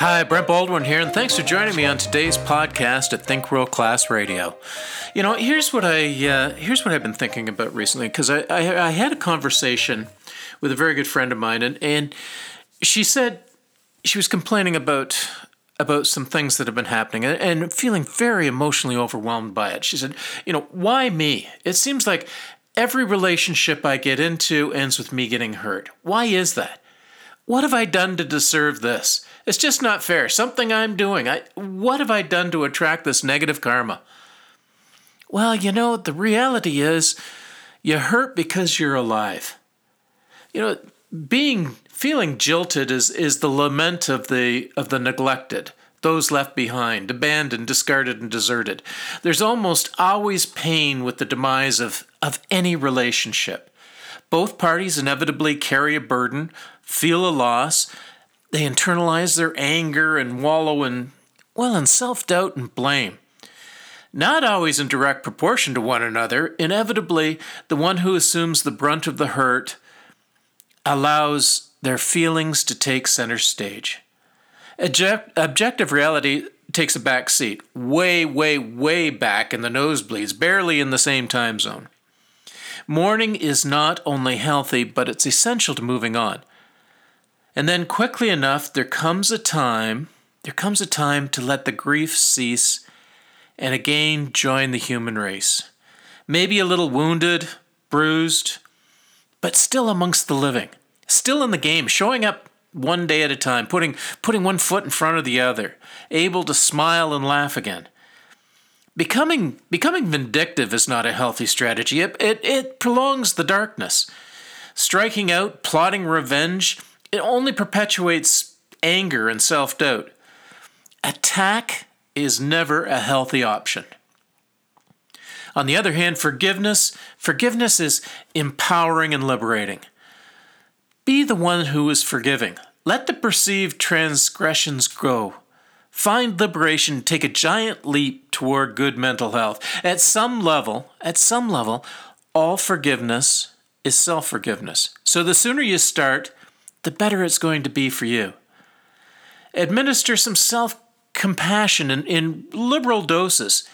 Hi, Brent Baldwin here, and thanks for joining me on today's podcast at Think World Class Radio. You know, here's what I uh, here's what I've been thinking about recently because I, I, I had a conversation with a very good friend of mine, and and she said she was complaining about about some things that have been happening and feeling very emotionally overwhelmed by it. She said, you know, why me? It seems like every relationship I get into ends with me getting hurt. Why is that? What have I done to deserve this? It's just not fair. Something I'm doing. I what have I done to attract this negative karma? Well, you know, the reality is you hurt because you're alive. You know, being feeling jilted is is the lament of the of the neglected, those left behind, abandoned, discarded and deserted. There's almost always pain with the demise of of any relationship. Both parties inevitably carry a burden, feel a loss, they internalize their anger and wallow in, well, in self doubt and blame. Not always in direct proportion to one another, inevitably, the one who assumes the brunt of the hurt allows their feelings to take center stage. Object- objective reality takes a back seat, way, way, way back in the nosebleeds, barely in the same time zone. Mourning is not only healthy, but it's essential to moving on. And then quickly enough, there comes a time, there comes a time to let the grief cease and again join the human race. Maybe a little wounded, bruised, but still amongst the living, still in the game, showing up one day at a time, putting, putting one foot in front of the other, able to smile and laugh again. Becoming, becoming vindictive is not a healthy strategy. It, it, it prolongs the darkness. Striking out, plotting revenge, it only perpetuates anger and self doubt. Attack is never a healthy option. On the other hand, forgiveness, forgiveness is empowering and liberating. Be the one who is forgiving. Let the perceived transgressions go. Find liberation, take a giant leap toward good mental health. At some level, at some level, all forgiveness is self-forgiveness. So the sooner you start, the better it's going to be for you. Administer some self compassion in, in liberal doses.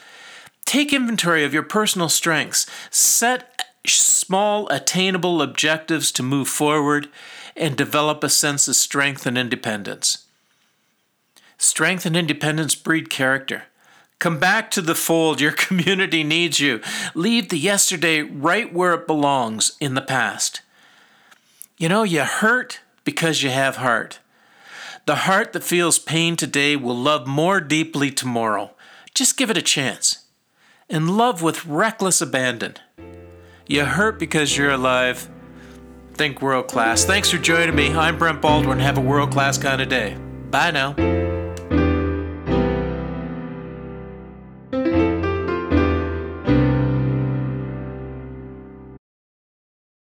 Take inventory of your personal strengths. Set small, attainable objectives to move forward and develop a sense of strength and independence. Strength and independence breed character. Come back to the fold. Your community needs you. Leave the yesterday right where it belongs in the past. You know, you hurt because you have heart. The heart that feels pain today will love more deeply tomorrow. Just give it a chance. And love with reckless abandon. You hurt because you're alive. Think world class. Thanks for joining me. I'm Brent Baldwin. Have a world class kind of day. Bye now.